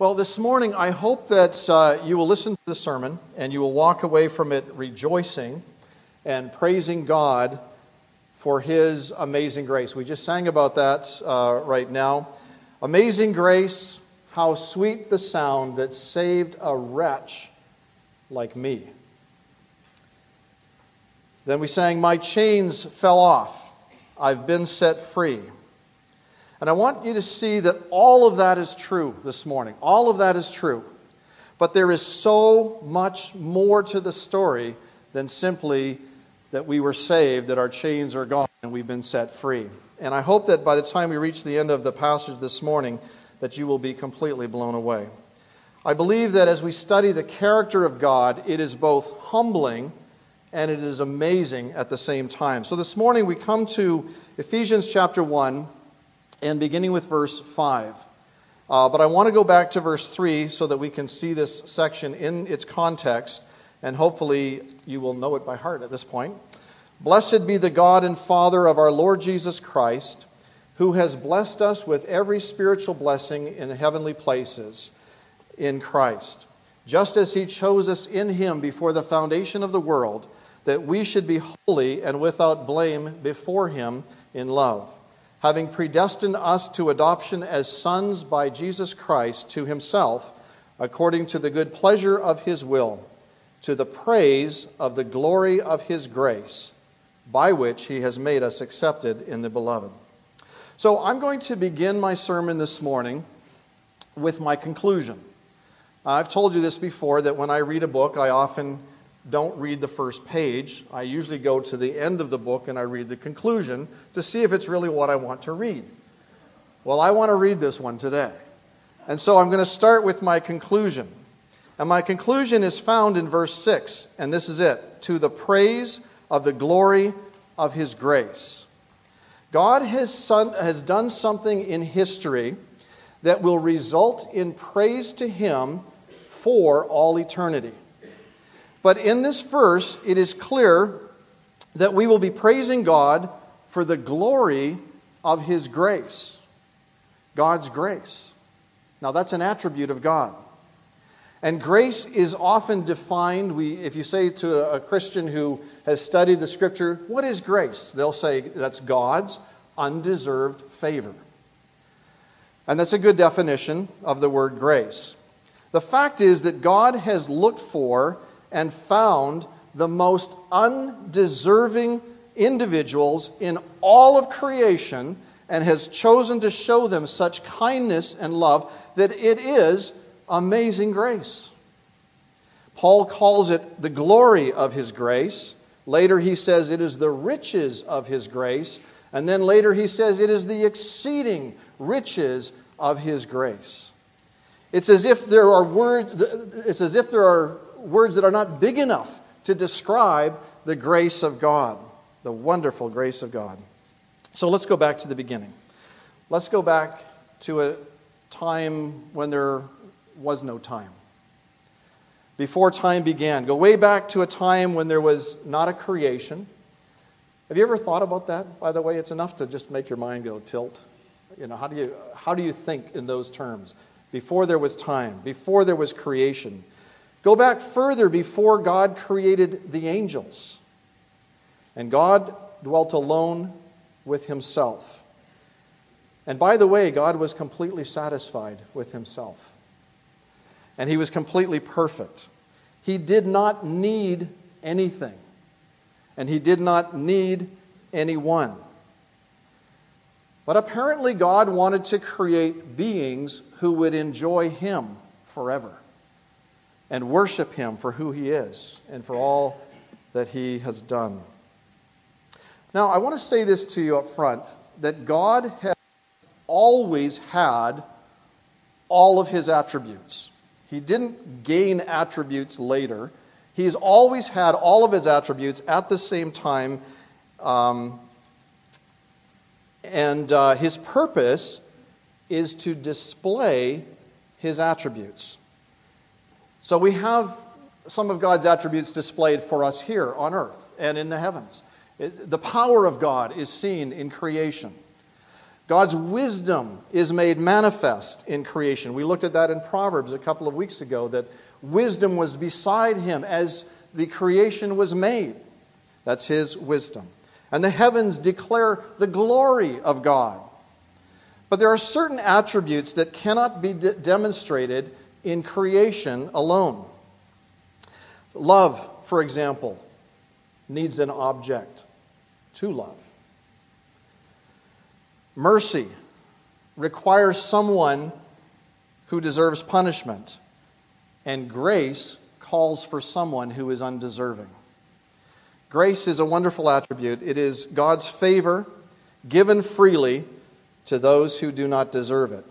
Well, this morning, I hope that uh, you will listen to the sermon and you will walk away from it rejoicing and praising God for His amazing grace. We just sang about that uh, right now. Amazing grace, how sweet the sound that saved a wretch like me. Then we sang, My chains fell off, I've been set free. And I want you to see that all of that is true this morning. All of that is true. But there is so much more to the story than simply that we were saved, that our chains are gone, and we've been set free. And I hope that by the time we reach the end of the passage this morning, that you will be completely blown away. I believe that as we study the character of God, it is both humbling and it is amazing at the same time. So this morning we come to Ephesians chapter 1 and beginning with verse 5. Uh, but I want to go back to verse 3 so that we can see this section in its context, and hopefully you will know it by heart at this point. Blessed be the God and Father of our Lord Jesus Christ, who has blessed us with every spiritual blessing in the heavenly places in Christ, just as he chose us in him before the foundation of the world, that we should be holy and without blame before him in love having predestined us to adoption as sons by Jesus Christ to himself, according to the good pleasure of his will, to the praise of the glory of his grace, by which he has made us accepted in the beloved. So I'm going to begin my sermon this morning with my conclusion. I've told you this before that when I read a book, I often don't read the first page. I usually go to the end of the book and I read the conclusion to see if it's really what I want to read. Well, I want to read this one today. And so I'm going to start with my conclusion. And my conclusion is found in verse 6, and this is it to the praise of the glory of his grace. God has, son, has done something in history that will result in praise to him for all eternity. But in this verse, it is clear that we will be praising God for the glory of His grace. God's grace. Now, that's an attribute of God. And grace is often defined. We, if you say to a Christian who has studied the scripture, what is grace? They'll say that's God's undeserved favor. And that's a good definition of the word grace. The fact is that God has looked for and found the most undeserving individuals in all of creation and has chosen to show them such kindness and love that it is amazing grace. Paul calls it the glory of his grace. Later he says it is the riches of his grace. And then later he says it is the exceeding riches of his grace. It's as if there are words, it's as if there are words that are not big enough to describe the grace of God, the wonderful grace of God. So let's go back to the beginning. Let's go back to a time when there was no time. Before time began. Go way back to a time when there was not a creation. Have you ever thought about that? By the way, it's enough to just make your mind go tilt. You know, how do you, how do you think in those terms? Before there was time, before there was creation, Go back further before God created the angels. And God dwelt alone with himself. And by the way, God was completely satisfied with himself. And he was completely perfect. He did not need anything. And he did not need anyone. But apparently, God wanted to create beings who would enjoy him forever and worship him for who he is and for all that he has done. Now, I want to say this to you up front that God has always had all of his attributes. He didn't gain attributes later. He's always had all of his attributes at the same time. Um, and uh, his purpose is to display his attributes. So we have some of God's attributes displayed for us here on earth and in the heavens. It, the power of God is seen in creation. God's wisdom is made manifest in creation. We looked at that in Proverbs a couple of weeks ago that wisdom was beside him as the creation was made. That's his wisdom. And the heavens declare the glory of God. But there are certain attributes that cannot be de- demonstrated in creation alone. Love, for example, needs an object to love. Mercy requires someone who deserves punishment, and grace calls for someone who is undeserving. Grace is a wonderful attribute. It is God's favor given freely to those who do not deserve it.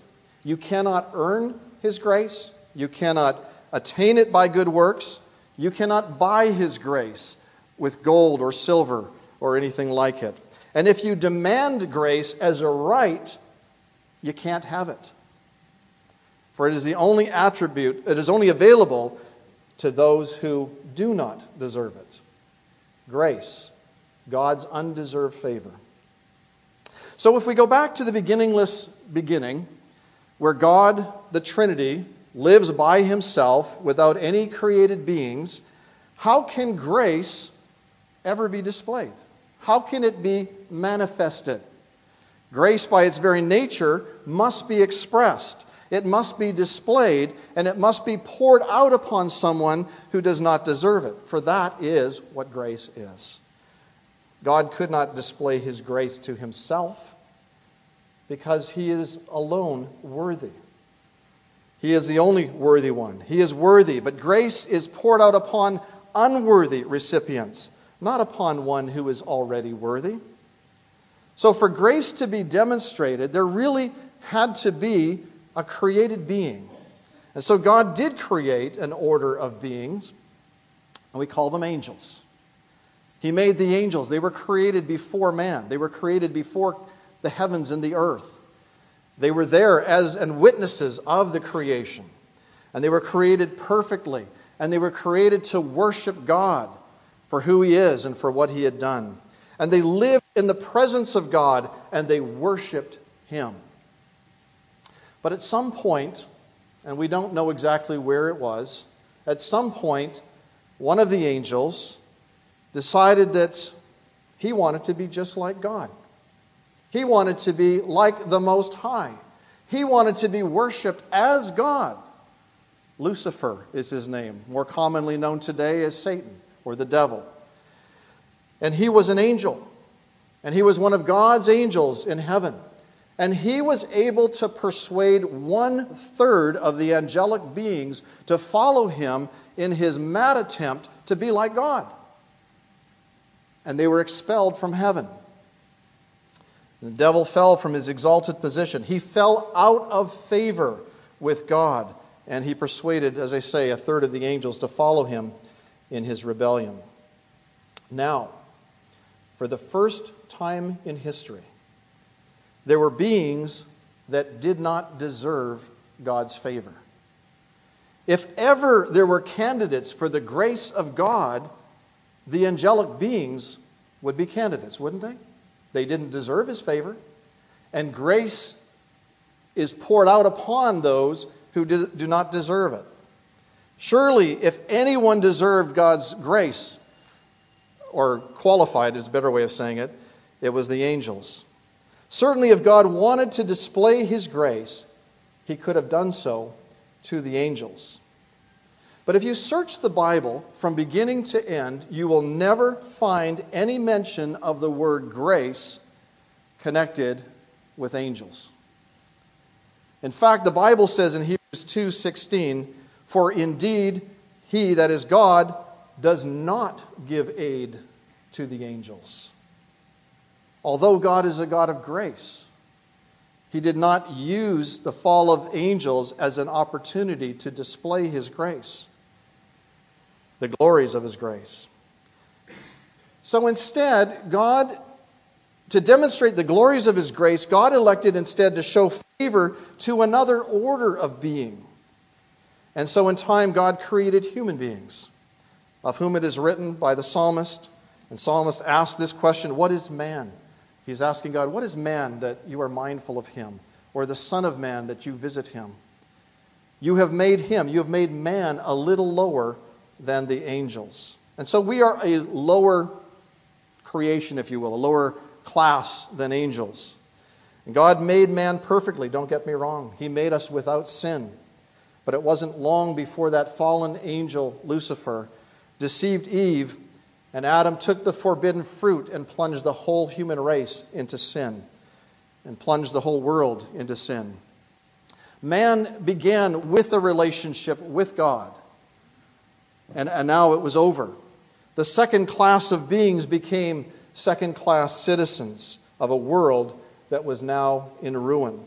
You cannot earn His grace, you cannot attain it by good works, you cannot buy His grace with gold or silver or anything like it. And if you demand grace as a right, you can't have it. For it is the only attribute, it is only available to those who do not deserve it. Grace, God's undeserved favor. So if we go back to the beginningless beginning, where God, the Trinity, lives by himself without any created beings, how can grace ever be displayed? How can it be manifested? Grace, by its very nature, must be expressed. It must be displayed, and it must be poured out upon someone who does not deserve it, for that is what grace is. God could not display his grace to himself because he is alone worthy. He is the only worthy one. He is worthy, but grace is poured out upon unworthy recipients, not upon one who is already worthy. So, for grace to be demonstrated, there really had to be a created being. And so, God did create an order of beings, and we call them angels. He made the angels. They were created before man, they were created before the heavens and the earth. They were there as and witnesses of the creation. And they were created perfectly. And they were created to worship God for who He is and for what He had done. And they lived in the presence of God and they worshiped Him. But at some point, and we don't know exactly where it was, at some point, one of the angels decided that he wanted to be just like God. He wanted to be like the Most High. He wanted to be worshiped as God. Lucifer is his name, more commonly known today as Satan or the devil. And he was an angel, and he was one of God's angels in heaven. And he was able to persuade one third of the angelic beings to follow him in his mad attempt to be like God. And they were expelled from heaven. The devil fell from his exalted position. He fell out of favor with God, and he persuaded, as I say, a third of the angels to follow him in his rebellion. Now, for the first time in history, there were beings that did not deserve God's favor. If ever there were candidates for the grace of God, the angelic beings would be candidates, wouldn't they? They didn't deserve his favor. And grace is poured out upon those who do not deserve it. Surely, if anyone deserved God's grace, or qualified is a better way of saying it, it was the angels. Certainly, if God wanted to display his grace, he could have done so to the angels. But if you search the Bible from beginning to end, you will never find any mention of the word grace connected with angels. In fact, the Bible says in Hebrews 2:16, "For indeed he that is God does not give aid to the angels." Although God is a God of grace, he did not use the fall of angels as an opportunity to display his grace the glories of his grace. So instead, God, to demonstrate the glories of his grace, God elected instead to show favor to another order of being. And so in time, God created human beings, of whom it is written by the psalmist. And psalmist asked this question What is man? He's asking God, What is man that you are mindful of him? Or the Son of Man that you visit him? You have made him, you have made man a little lower than the angels. And so we are a lower creation, if you will, a lower class than angels. And God made man perfectly, don't get me wrong. He made us without sin. But it wasn't long before that fallen angel, Lucifer, deceived Eve, and Adam took the forbidden fruit and plunged the whole human race into sin, and plunged the whole world into sin. Man began with a relationship with God, and, and now it was over. The second class of beings became second class citizens of a world that was now in ruin.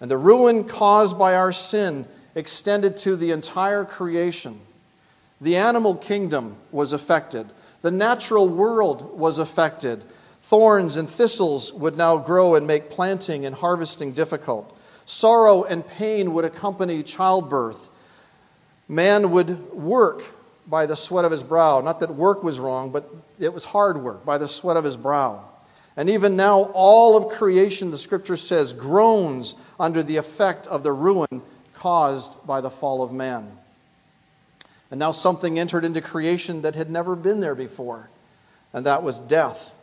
And the ruin caused by our sin extended to the entire creation. The animal kingdom was affected, the natural world was affected. Thorns and thistles would now grow and make planting and harvesting difficult. Sorrow and pain would accompany childbirth. Man would work by the sweat of his brow. Not that work was wrong, but it was hard work by the sweat of his brow. And even now, all of creation, the scripture says, groans under the effect of the ruin caused by the fall of man. And now something entered into creation that had never been there before, and that was death.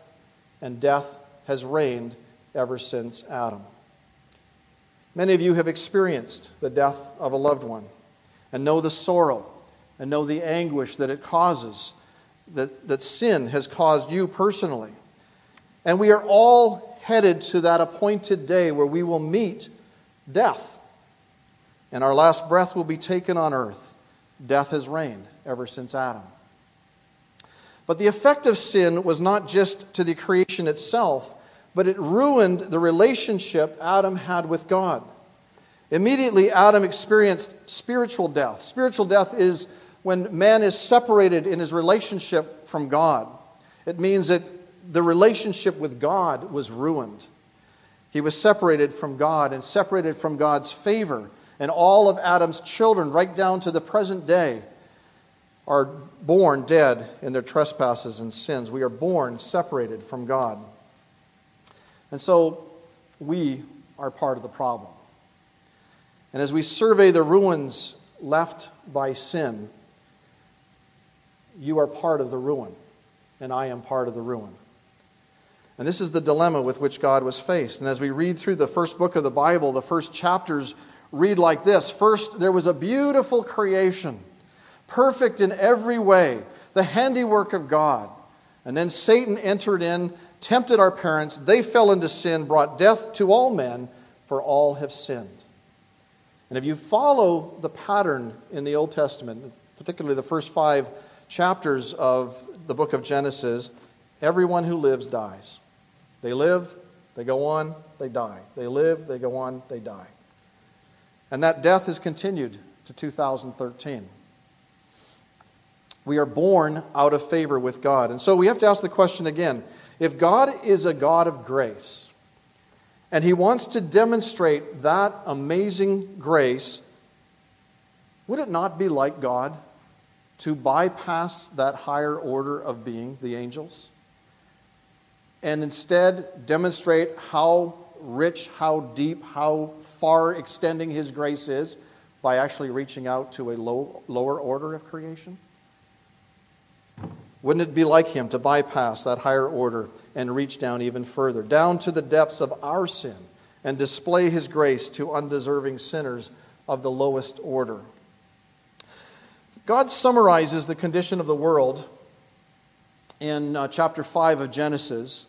And death has reigned ever since Adam. Many of you have experienced the death of a loved one and know the sorrow and know the anguish that it causes, that, that sin has caused you personally. And we are all headed to that appointed day where we will meet death. And our last breath will be taken on earth. Death has reigned ever since Adam. But the effect of sin was not just to the creation itself, but it ruined the relationship Adam had with God. Immediately, Adam experienced spiritual death. Spiritual death is when man is separated in his relationship from God. It means that the relationship with God was ruined. He was separated from God and separated from God's favor. And all of Adam's children, right down to the present day, are born dead in their trespasses and sins. We are born separated from God. And so we are part of the problem. And as we survey the ruins left by sin, you are part of the ruin, and I am part of the ruin. And this is the dilemma with which God was faced. And as we read through the first book of the Bible, the first chapters read like this First, there was a beautiful creation, perfect in every way, the handiwork of God. And then Satan entered in, tempted our parents. They fell into sin, brought death to all men, for all have sinned. And if you follow the pattern in the Old Testament, particularly the first five chapters of the book of Genesis, everyone who lives dies. They live, they go on, they die. They live, they go on, they die. And that death has continued to 2013. We are born out of favor with God. And so we have to ask the question again if God is a God of grace, and He wants to demonstrate that amazing grace, would it not be like God to bypass that higher order of being, the angels, and instead demonstrate how rich, how deep, how far extending His grace is by actually reaching out to a low, lower order of creation? Wouldn't it be like Him to bypass that higher order and reach down even further, down to the depths of our sin, and display His grace to undeserving sinners of the lowest order? God summarizes the condition of the world in uh, chapter 5 of Genesis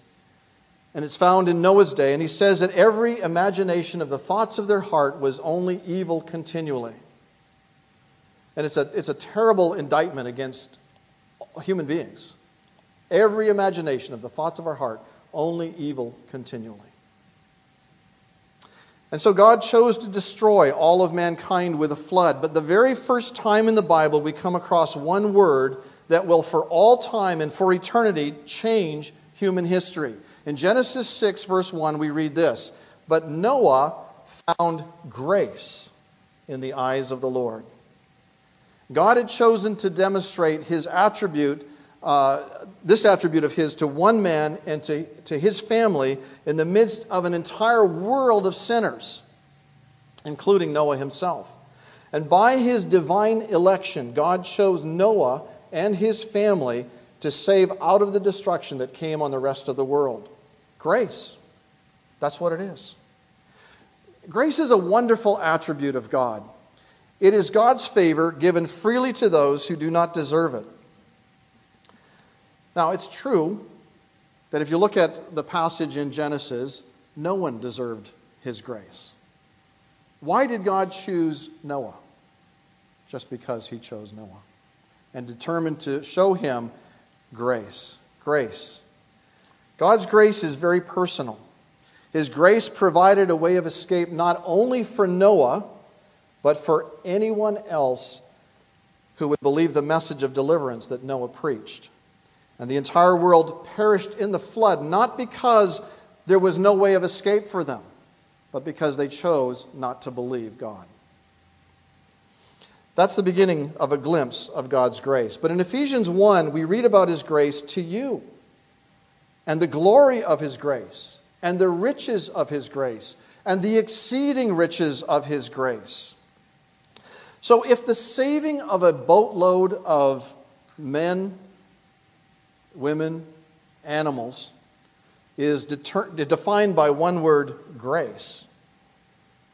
and it's found in Noah's day. And he says that every imagination of the thoughts of their heart was only evil continually. And it's a, it's a terrible indictment against human beings. Every imagination of the thoughts of our heart, only evil continually. And so God chose to destroy all of mankind with a flood. But the very first time in the Bible we come across one word that will, for all time and for eternity, change human history. In Genesis 6, verse 1, we read this But Noah found grace in the eyes of the Lord. God had chosen to demonstrate his attribute uh, this attribute of his to one man and to, to his family in the midst of an entire world of sinners, including Noah himself. And by his divine election, God chose Noah and his family to save out of the destruction that came on the rest of the world. Grace. That's what it is. Grace is a wonderful attribute of God. It is God's favor given freely to those who do not deserve it. Now, it's true that if you look at the passage in Genesis, no one deserved his grace. Why did God choose Noah? Just because he chose Noah and determined to show him grace. Grace. God's grace is very personal. His grace provided a way of escape not only for Noah, but for anyone else who would believe the message of deliverance that Noah preached. And the entire world perished in the flood, not because there was no way of escape for them, but because they chose not to believe God. That's the beginning of a glimpse of God's grace. But in Ephesians 1, we read about his grace to you and the glory of his grace and the riches of his grace and the exceeding riches of his grace. So, if the saving of a boatload of men, women, animals is deter- defined by one word, grace,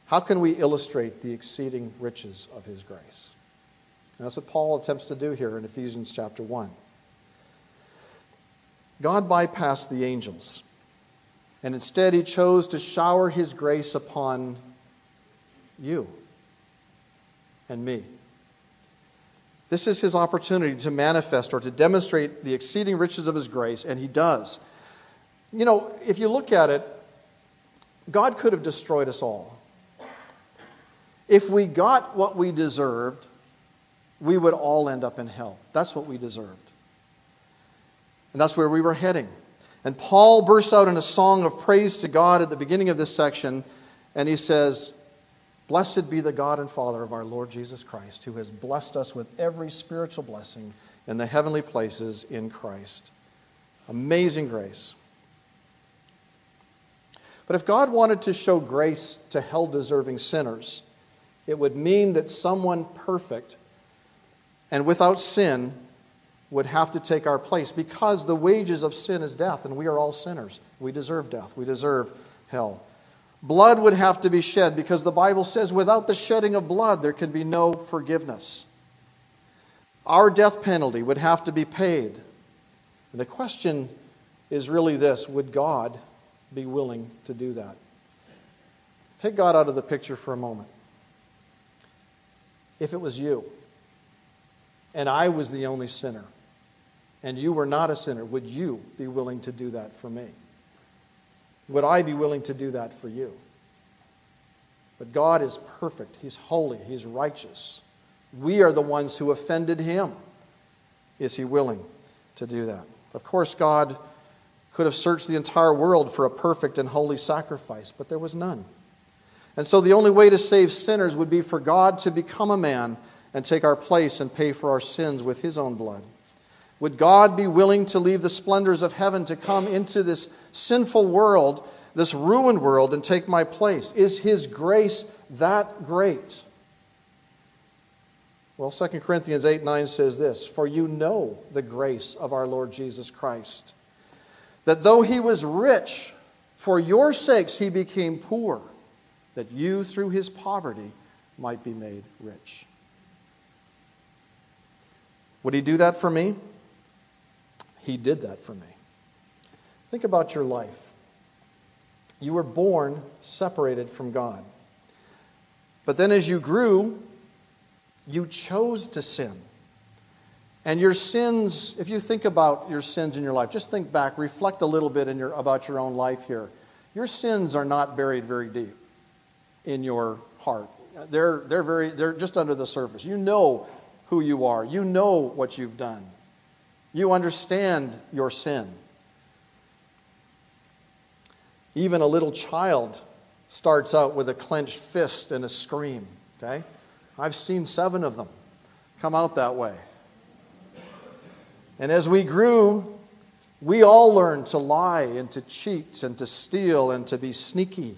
how can we illustrate the exceeding riches of his grace? That's what Paul attempts to do here in Ephesians chapter 1. God bypassed the angels, and instead he chose to shower his grace upon you and me. This is his opportunity to manifest or to demonstrate the exceeding riches of his grace, and he does. You know, if you look at it, God could have destroyed us all. If we got what we deserved, we would all end up in hell. That's what we deserved. And that's where we were heading. And Paul bursts out in a song of praise to God at the beginning of this section, and he says, Blessed be the God and Father of our Lord Jesus Christ, who has blessed us with every spiritual blessing in the heavenly places in Christ. Amazing grace. But if God wanted to show grace to hell deserving sinners, it would mean that someone perfect and without sin would have to take our place because the wages of sin is death, and we are all sinners. We deserve death, we deserve hell. Blood would have to be shed because the Bible says without the shedding of blood, there can be no forgiveness. Our death penalty would have to be paid. And the question is really this would God be willing to do that? Take God out of the picture for a moment. If it was you, and I was the only sinner, and you were not a sinner, would you be willing to do that for me? Would I be willing to do that for you? But God is perfect, He's holy, He's righteous. We are the ones who offended Him. Is He willing to do that? Of course, God could have searched the entire world for a perfect and holy sacrifice, but there was none. And so the only way to save sinners would be for God to become a man and take our place and pay for our sins with his own blood? Would God be willing to leave the splendors of heaven to come into this sinful world, this ruined world, and take my place? Is his grace that great? Well, 2 Corinthians 8 9 says this For you know the grace of our Lord Jesus Christ, that though he was rich, for your sakes he became poor, that you through his poverty might be made rich. Would he do that for me? He did that for me. Think about your life. You were born separated from God. But then as you grew, you chose to sin. And your sins, if you think about your sins in your life, just think back, reflect a little bit your, about your own life here. Your sins are not buried very deep in your heart. They're, they're, very, they're just under the surface. You know who you are. You know what you've done. You understand your sin. Even a little child starts out with a clenched fist and a scream, okay? I've seen seven of them come out that way. And as we grew, we all learned to lie and to cheat and to steal and to be sneaky.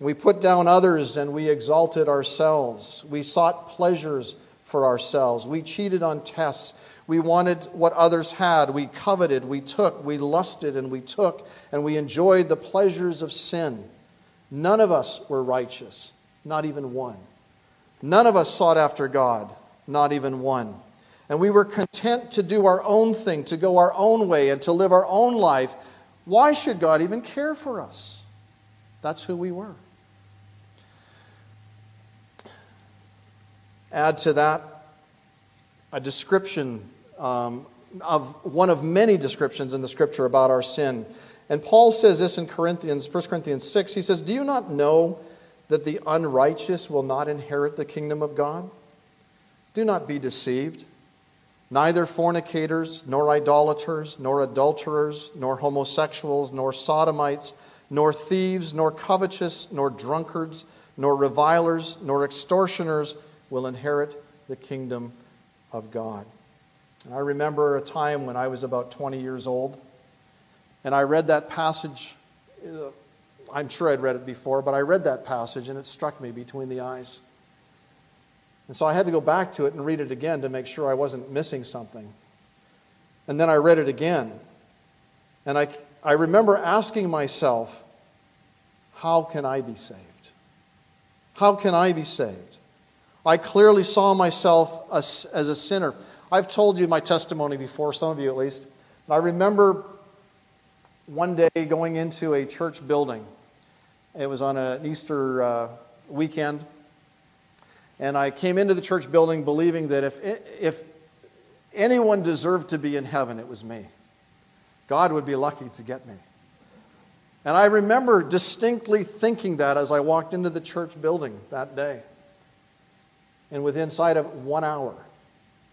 We put down others and we exalted ourselves. We sought pleasures for ourselves. We cheated on tests. We wanted what others had. We coveted. We took. We lusted and we took. And we enjoyed the pleasures of sin. None of us were righteous, not even one. None of us sought after God, not even one. And we were content to do our own thing, to go our own way, and to live our own life. Why should God even care for us? That's who we were. Add to that a description um, of one of many descriptions in the scripture about our sin. And Paul says this in Corinthians, 1 Corinthians 6. He says, Do you not know that the unrighteous will not inherit the kingdom of God? Do not be deceived. Neither fornicators, nor idolaters, nor adulterers, nor homosexuals, nor sodomites, nor thieves, nor covetous, nor drunkards, nor revilers, nor extortioners will inherit the kingdom of God. And I remember a time when I was about 20 years old, and I read that passage. Uh, I'm sure I'd read it before, but I read that passage and it struck me between the eyes. And so I had to go back to it and read it again to make sure I wasn't missing something. And then I read it again. And I, I remember asking myself, how can I be saved? How can I be saved? I clearly saw myself as, as a sinner. I've told you my testimony before, some of you at least. I remember one day going into a church building it was on an Easter uh, weekend. And I came into the church building believing that if, if anyone deserved to be in heaven, it was me. God would be lucky to get me. And I remember distinctly thinking that as I walked into the church building that day. And within sight of one hour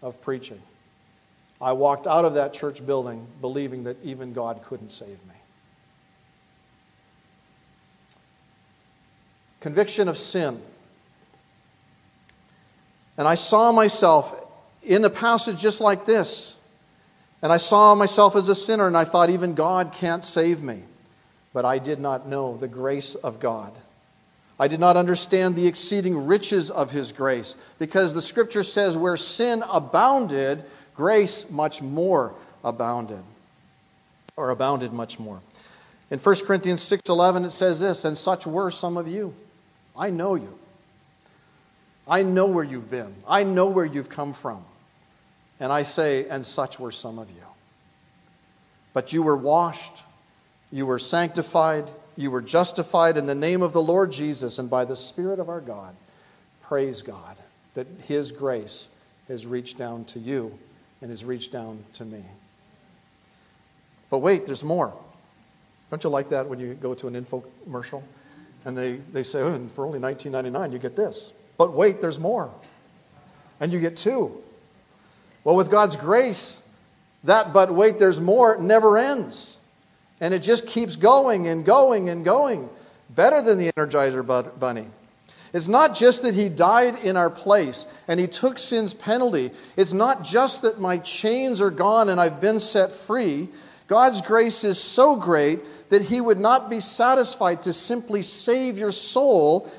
of preaching, I walked out of that church building believing that even God couldn't save me. conviction of sin. And I saw myself in a passage just like this. And I saw myself as a sinner, and I thought, even God can't save me. But I did not know the grace of God. I did not understand the exceeding riches of His grace, because the scripture says, where sin abounded, grace much more abounded, or abounded much more. In 1 Corinthians 6:11 it says this, and such were some of you. I know you. I know where you've been. I know where you've come from. And I say, and such were some of you. But you were washed, you were sanctified, you were justified in the name of the Lord Jesus and by the Spirit of our God. Praise God that His grace has reached down to you and has reached down to me. But wait, there's more. Don't you like that when you go to an infomercial? And they, they say, oh, and for only $19.99, you get this. But wait, there's more. And you get two. Well, with God's grace, that but wait, there's more never ends. And it just keeps going and going and going. Better than the Energizer Bunny. It's not just that He died in our place and He took sin's penalty. It's not just that my chains are gone and I've been set free. God's grace is so great that He would not be satisfied to simply save your soul.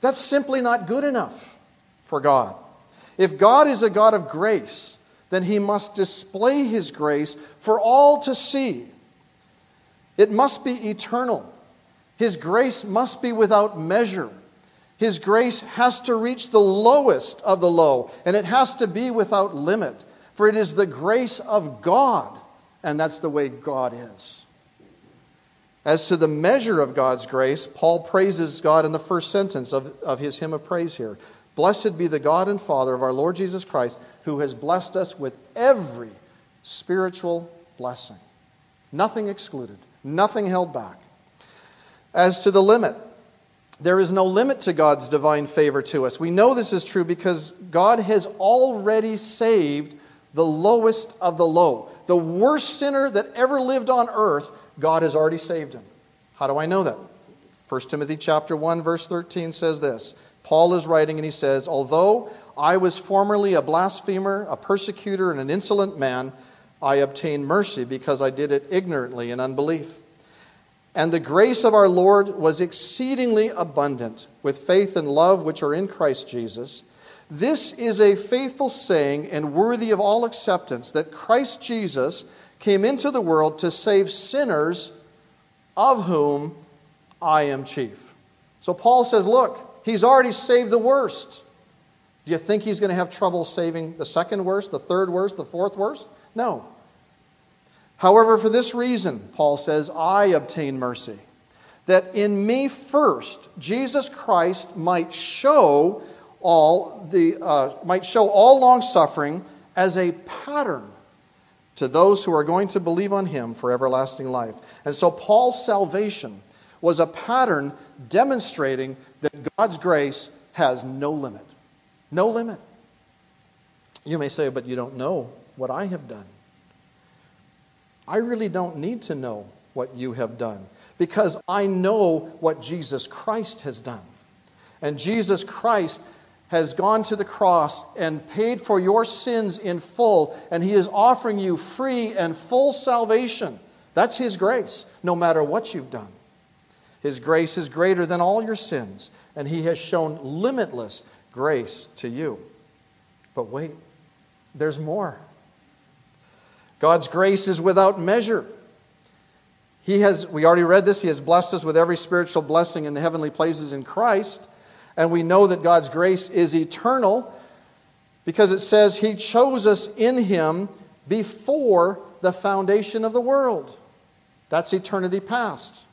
That's simply not good enough for God. If God is a God of grace, then He must display His grace for all to see. It must be eternal. His grace must be without measure. His grace has to reach the lowest of the low, and it has to be without limit. For it is the grace of God and that's the way God is. As to the measure of God's grace, Paul praises God in the first sentence of, of his hymn of praise here. Blessed be the God and Father of our Lord Jesus Christ, who has blessed us with every spiritual blessing. Nothing excluded, nothing held back. As to the limit, there is no limit to God's divine favor to us. We know this is true because God has already saved the lowest of the low the worst sinner that ever lived on earth, God has already saved him. How do I know that? 1 Timothy chapter 1 verse 13 says this. Paul is writing and he says, "Although I was formerly a blasphemer, a persecutor and an insolent man, I obtained mercy because I did it ignorantly in unbelief. And the grace of our Lord was exceedingly abundant with faith and love which are in Christ Jesus. This is a faithful saying and worthy of all acceptance that Christ Jesus came into the world to save sinners, of whom I am chief. So Paul says, Look, he's already saved the worst. Do you think he's going to have trouble saving the second worst, the third worst, the fourth worst? No. However, for this reason, Paul says, I obtain mercy, that in me first Jesus Christ might show all the uh, might show all long suffering as a pattern to those who are going to believe on him for everlasting life. And so Paul's salvation was a pattern demonstrating that God's grace has no limit. No limit. You may say, but you don't know what I have done. I really don't need to know what you have done because I know what Jesus Christ has done. And Jesus Christ has gone to the cross and paid for your sins in full, and He is offering you free and full salvation. That's His grace, no matter what you've done. His grace is greater than all your sins, and He has shown limitless grace to you. But wait, there's more. God's grace is without measure. He has, we already read this, He has blessed us with every spiritual blessing in the heavenly places in Christ. And we know that God's grace is eternal because it says He chose us in Him before the foundation of the world. That's eternity past.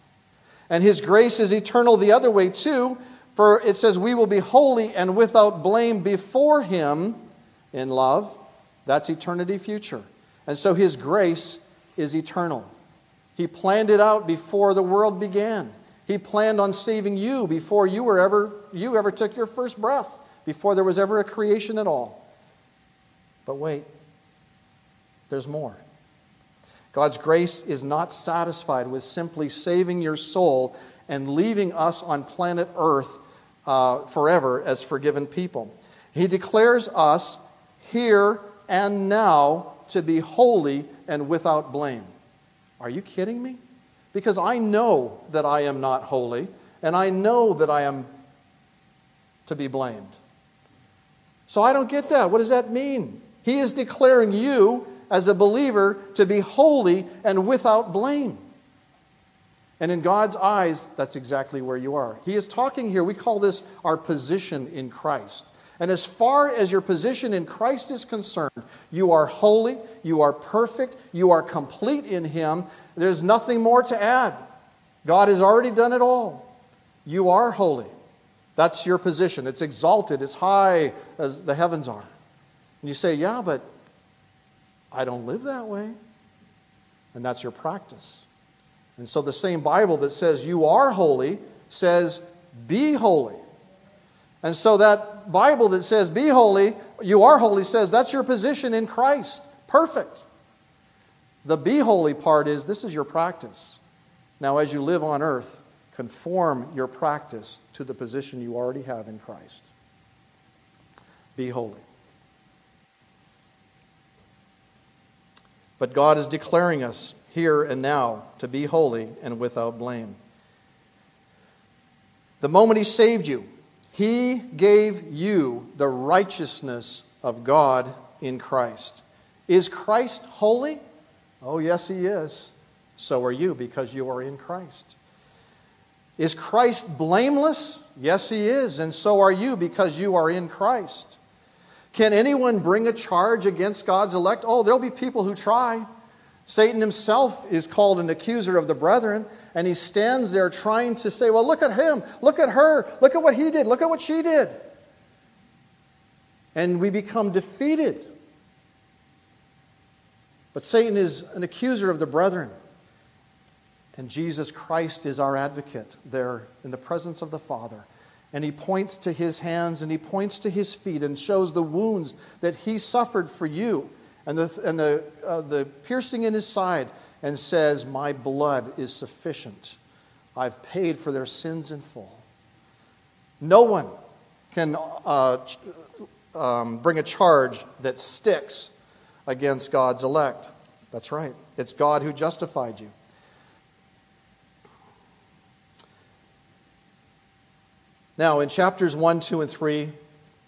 And His grace is eternal the other way too, for it says we will be holy and without blame before Him in love. That's eternity future. And so his grace is eternal. He planned it out before the world began. He planned on saving you before you were ever you ever took your first breath, before there was ever a creation at all. But wait, there's more. God's grace is not satisfied with simply saving your soul and leaving us on planet Earth uh, forever as forgiven people. He declares us here and now to be holy and without blame. Are you kidding me? Because I know that I am not holy, and I know that I am to be blamed. So I don't get that. What does that mean? He is declaring you as a believer to be holy and without blame. And in God's eyes, that's exactly where you are. He is talking here, we call this our position in Christ. And as far as your position in Christ is concerned, you are holy, you are perfect, you are complete in Him. There's nothing more to add. God has already done it all. You are holy. That's your position. It's exalted, as high as the heavens are. And you say, Yeah, but I don't live that way. And that's your practice. And so the same Bible that says you are holy says, Be holy. And so that Bible that says, be holy, you are holy, says that's your position in Christ. Perfect. The be holy part is this is your practice. Now, as you live on earth, conform your practice to the position you already have in Christ. Be holy. But God is declaring us here and now to be holy and without blame. The moment He saved you, he gave you the righteousness of God in Christ. Is Christ holy? Oh, yes, He is. So are you because you are in Christ. Is Christ blameless? Yes, He is. And so are you because you are in Christ. Can anyone bring a charge against God's elect? Oh, there'll be people who try. Satan himself is called an accuser of the brethren and he stands there trying to say, Well, look at him, look at her, look at what he did, look at what she did. And we become defeated. But Satan is an accuser of the brethren. And Jesus Christ is our advocate there in the presence of the Father. And he points to his hands and he points to his feet and shows the wounds that he suffered for you and the, and the, uh, the piercing in his side and says, My blood is sufficient. I've paid for their sins in full. No one can uh, um, bring a charge that sticks against God's elect. That's right. It's God who justified you. Now, in chapters 1, 2, and 3,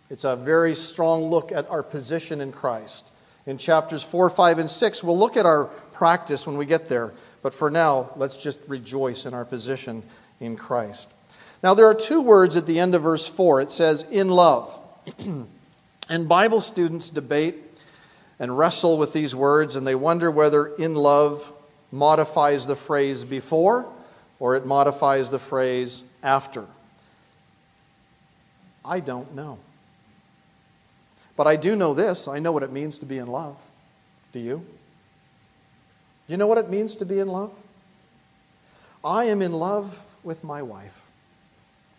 it's a very strong look at our position in Christ. In chapters 4, 5, and 6, we'll look at our practice when we get there. But for now, let's just rejoice in our position in Christ. Now, there are two words at the end of verse 4. It says, in love. and Bible students debate and wrestle with these words, and they wonder whether in love modifies the phrase before or it modifies the phrase after. I don't know. But I do know this I know what it means to be in love. Do you? You know what it means to be in love? I am in love with my wife.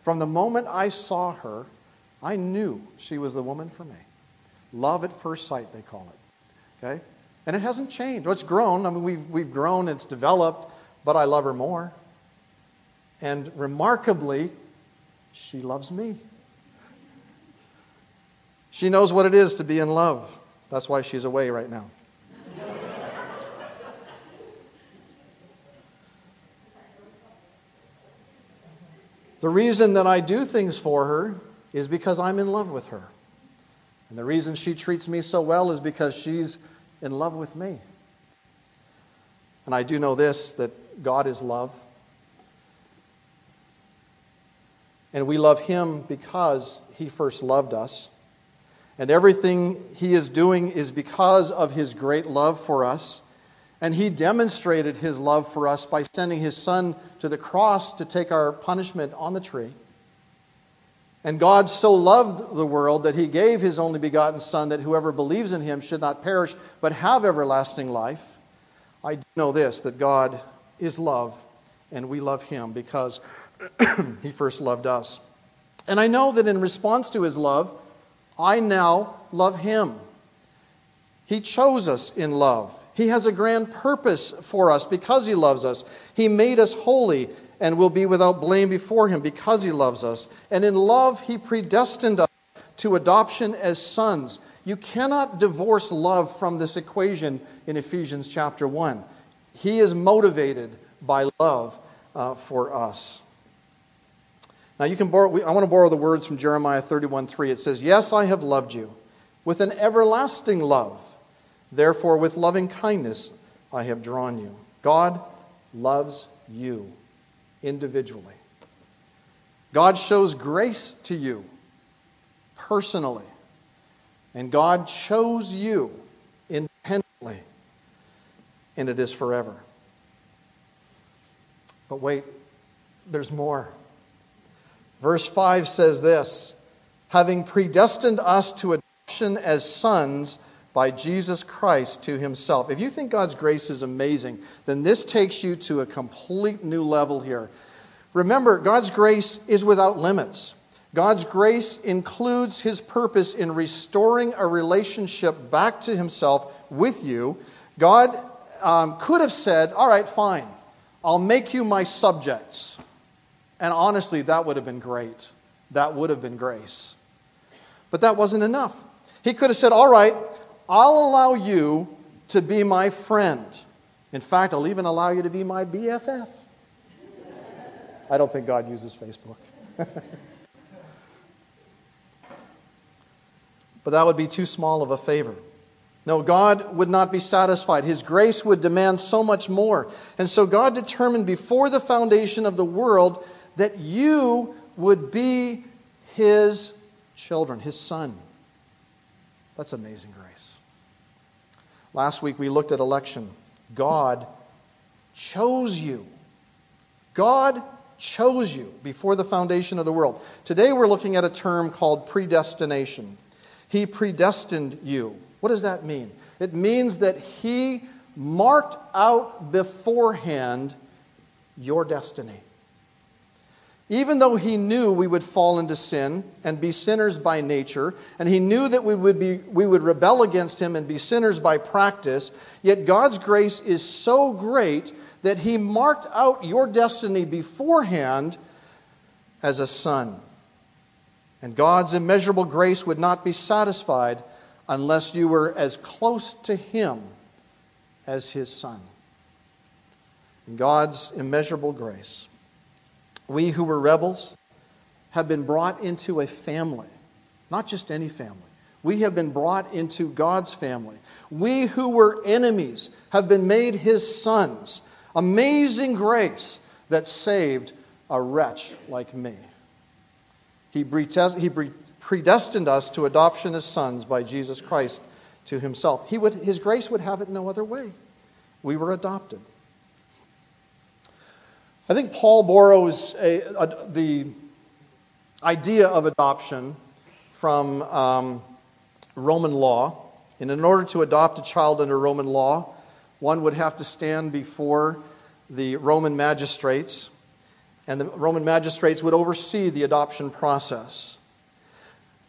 From the moment I saw her, I knew she was the woman for me. Love at first sight, they call it. Okay? And it hasn't changed. Well, it's grown. I mean, we've, we've grown, it's developed, but I love her more. And remarkably, she loves me. She knows what it is to be in love. That's why she's away right now. The reason that I do things for her is because I'm in love with her. And the reason she treats me so well is because she's in love with me. And I do know this that God is love. And we love him because he first loved us. And everything he is doing is because of his great love for us. And he demonstrated his love for us by sending his son to the cross to take our punishment on the tree. And God so loved the world that he gave his only begotten Son that whoever believes in him should not perish but have everlasting life. I know this that God is love, and we love him because he first loved us. And I know that in response to his love, I now love him. He chose us in love. He has a grand purpose for us because he loves us. He made us holy and will be without blame before him because he loves us. And in love, he predestined us to adoption as sons. You cannot divorce love from this equation in Ephesians chapter 1. He is motivated by love uh, for us. Now, you can borrow, I want to borrow the words from Jeremiah 31 3. It says, Yes, I have loved you with an everlasting love. Therefore, with loving kindness, I have drawn you. God loves you individually. God shows grace to you personally. And God chose you independently. And it is forever. But wait, there's more. Verse 5 says this having predestined us to adoption as sons by Jesus Christ to himself. If you think God's grace is amazing, then this takes you to a complete new level here. Remember, God's grace is without limits. God's grace includes his purpose in restoring a relationship back to himself with you. God um, could have said, All right, fine, I'll make you my subjects. And honestly, that would have been great. That would have been grace. But that wasn't enough. He could have said, All right, I'll allow you to be my friend. In fact, I'll even allow you to be my BFF. I don't think God uses Facebook. but that would be too small of a favor. No, God would not be satisfied. His grace would demand so much more. And so God determined before the foundation of the world that you would be his children, his son. That's amazing grace. Last week we looked at election. God chose you. God chose you before the foundation of the world. Today we're looking at a term called predestination. He predestined you. What does that mean? It means that He marked out beforehand your destiny. Even though he knew we would fall into sin and be sinners by nature, and he knew that we would, be, we would rebel against him and be sinners by practice, yet God's grace is so great that he marked out your destiny beforehand as a son. And God's immeasurable grace would not be satisfied unless you were as close to him as his son. In God's immeasurable grace, we who were rebels have been brought into a family, not just any family. We have been brought into God's family. We who were enemies have been made his sons. Amazing grace that saved a wretch like me. He predestined us to adoption as sons by Jesus Christ to himself. He would, his grace would have it no other way. We were adopted. I think Paul borrows a, a, the idea of adoption from um, Roman law. And in order to adopt a child under Roman law, one would have to stand before the Roman magistrates, and the Roman magistrates would oversee the adoption process.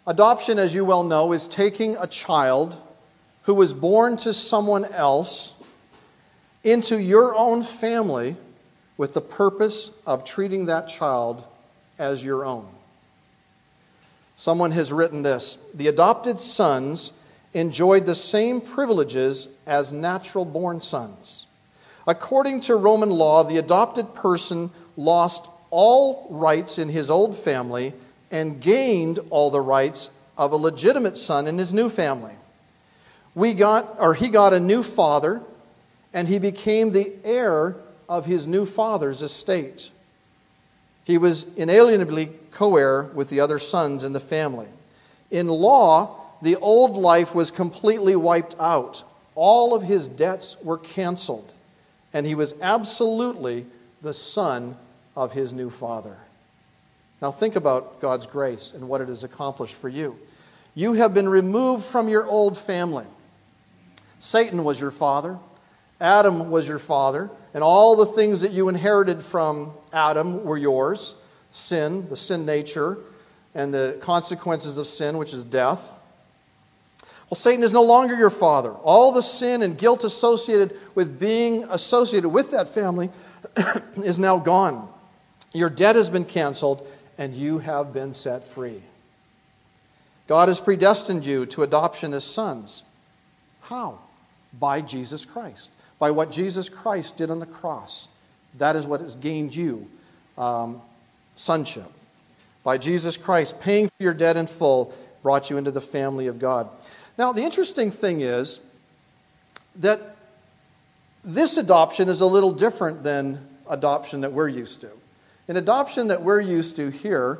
Adoption, as you well know, is taking a child who was born to someone else into your own family with the purpose of treating that child as your own. Someone has written this The adopted sons enjoyed the same privileges as natural born sons. According to Roman law, the adopted person lost all rights in his old family and gained all the rights of a legitimate son in his new family. We got, or he got a new father, and he became the heir of his new father's estate. He was inalienably co heir with the other sons in the family. In law, the old life was completely wiped out. All of his debts were canceled, and he was absolutely the son of his new father. Now, think about God's grace and what it has accomplished for you. You have been removed from your old family. Satan was your father, Adam was your father, and all the things that you inherited from Adam were yours sin, the sin nature, and the consequences of sin, which is death. Well, Satan is no longer your father. All the sin and guilt associated with being associated with that family is now gone. Your debt has been canceled, and you have been set free. God has predestined you to adoption as sons. How? By Jesus Christ. By what Jesus Christ did on the cross. That is what has gained you um, sonship. By Jesus Christ paying for your debt in full, brought you into the family of God. Now, the interesting thing is that this adoption is a little different than adoption that we're used to. An adoption that we're used to here,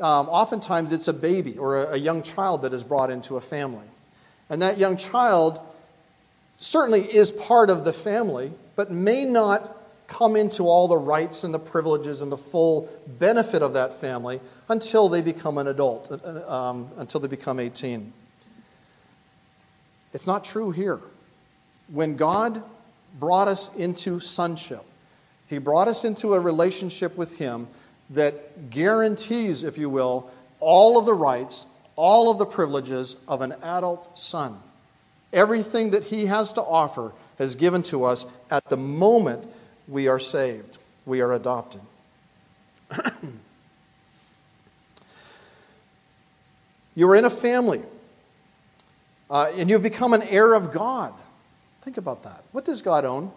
um, oftentimes it's a baby or a, a young child that is brought into a family. And that young child certainly is part of the family, but may not come into all the rights and the privileges and the full benefit of that family until they become an adult, uh, um, until they become 18. It's not true here. When God brought us into sonship, He brought us into a relationship with Him that guarantees, if you will, all of the rights, all of the privileges of an adult son. Everything that He has to offer has given to us at the moment we are saved, we are adopted. you are in a family. Uh, and you've become an heir of God. Think about that. What does God own?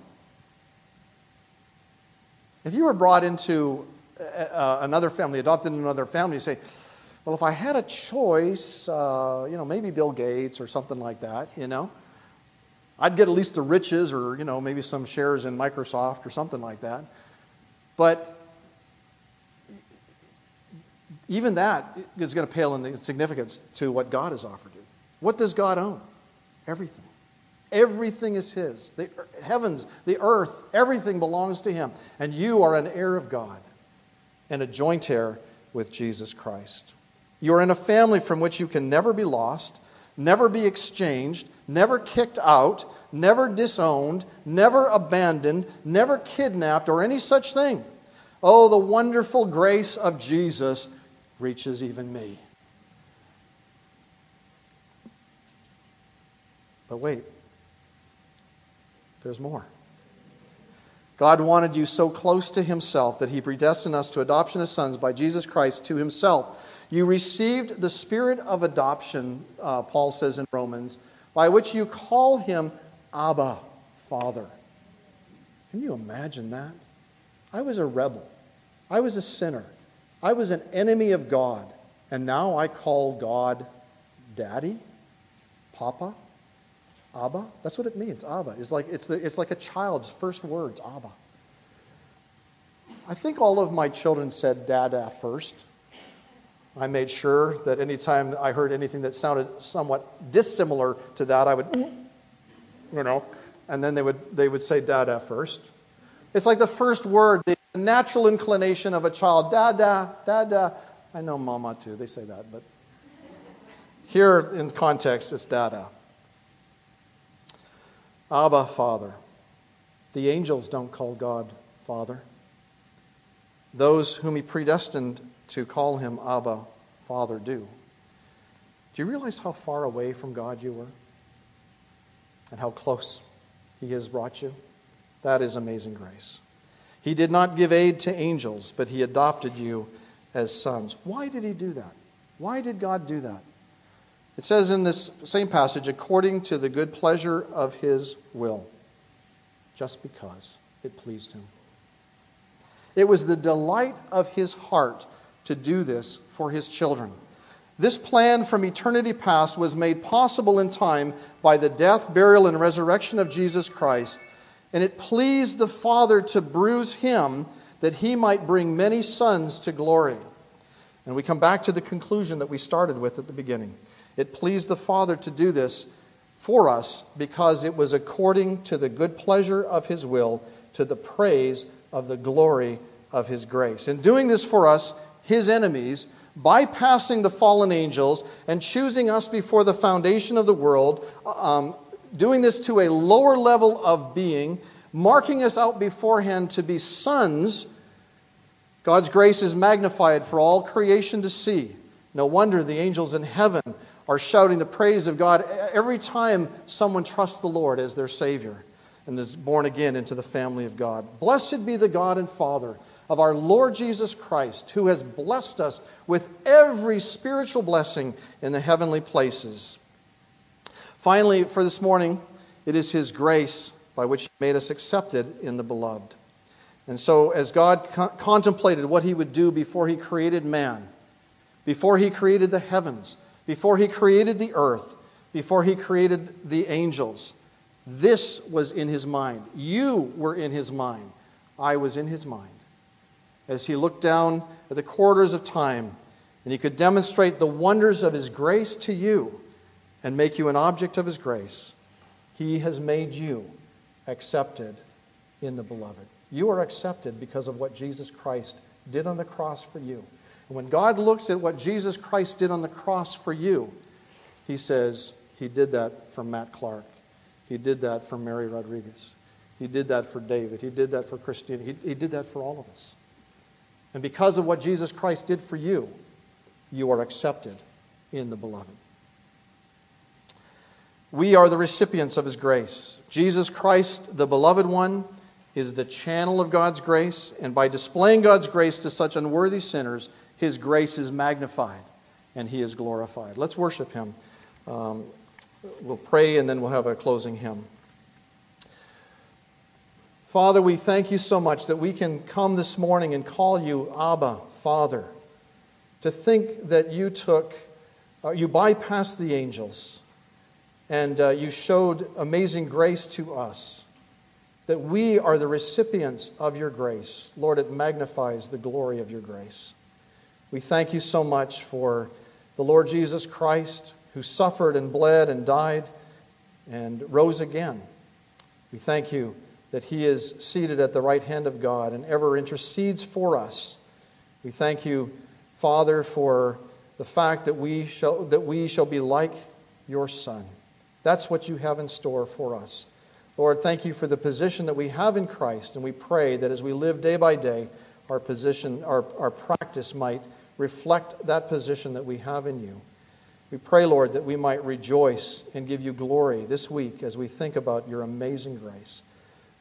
If you were brought into uh, uh, another family, adopted into another family, you say, well, if I had a choice, uh, you know, maybe Bill Gates or something like that, you know, I'd get at least the riches or, you know, maybe some shares in Microsoft or something like that. But even that is going to pale in significance to what God has offered you. What does God own? Everything. Everything is His. The heavens, the earth, everything belongs to Him. And you are an heir of God and a joint heir with Jesus Christ. You are in a family from which you can never be lost, never be exchanged, never kicked out, never disowned, never abandoned, never kidnapped, or any such thing. Oh, the wonderful grace of Jesus reaches even me. But wait, there's more. God wanted you so close to Himself that He predestined us to adoption as sons by Jesus Christ to Himself. You received the spirit of adoption, uh, Paul says in Romans, by which you call Him Abba, Father. Can you imagine that? I was a rebel. I was a sinner. I was an enemy of God. And now I call God Daddy, Papa, Abba. That's what it means. Abba. It's like, it's, the, it's like a child's first words, Abba. I think all of my children said Dada first. I made sure that anytime I heard anything that sounded somewhat dissimilar to that, I would, you know, and then they would, they would say Dada first. It's like the first word, the natural inclination of a child, Dada, Dada. I know Mama too, they say that, but here in context, it's Dada. Abba, Father. The angels don't call God Father. Those whom He predestined to call Him Abba, Father, do. Do you realize how far away from God you were? And how close He has brought you? That is amazing grace. He did not give aid to angels, but He adopted you as sons. Why did He do that? Why did God do that? It says in this same passage, according to the good pleasure of his will, just because it pleased him. It was the delight of his heart to do this for his children. This plan from eternity past was made possible in time by the death, burial, and resurrection of Jesus Christ, and it pleased the Father to bruise him that he might bring many sons to glory. And we come back to the conclusion that we started with at the beginning. It pleased the Father to do this for us because it was according to the good pleasure of His will, to the praise of the glory of His grace. In doing this for us, His enemies, bypassing the fallen angels and choosing us before the foundation of the world, um, doing this to a lower level of being, marking us out beforehand to be sons, God's grace is magnified for all creation to see. No wonder the angels in heaven are shouting the praise of God every time someone trusts the Lord as their Savior and is born again into the family of God. Blessed be the God and Father of our Lord Jesus Christ, who has blessed us with every spiritual blessing in the heavenly places. Finally, for this morning, it is His grace by which He made us accepted in the beloved. And so, as God co- contemplated what He would do before He created man, before He created the heavens, before he created the earth, before he created the angels. This was in his mind. You were in his mind. I was in his mind. As he looked down at the corridors of time, and he could demonstrate the wonders of his grace to you and make you an object of his grace, he has made you accepted in the beloved. You are accepted because of what Jesus Christ did on the cross for you. And when God looks at what Jesus Christ did on the cross for you, he says, He did that for Matt Clark. He did that for Mary Rodriguez. He did that for David. He did that for Christina. He, he did that for all of us. And because of what Jesus Christ did for you, you are accepted in the beloved. We are the recipients of his grace. Jesus Christ, the beloved one, is the channel of God's grace, and by displaying God's grace to such unworthy sinners, his grace is magnified and He is glorified. Let's worship Him. Um, we'll pray and then we'll have a closing hymn. Father, we thank you so much that we can come this morning and call you Abba, Father. To think that you took, uh, you bypassed the angels and uh, you showed amazing grace to us. That we are the recipients of your grace. Lord, it magnifies the glory of your grace. We thank you so much for the Lord Jesus Christ who suffered and bled and died and rose again. We thank you that he is seated at the right hand of God and ever intercedes for us. We thank you, Father, for the fact that we shall, that we shall be like your Son. That's what you have in store for us. Lord, thank you for the position that we have in Christ, and we pray that as we live day by day, our position, our, our practice might reflect that position that we have in you. We pray, Lord, that we might rejoice and give you glory this week as we think about your amazing grace.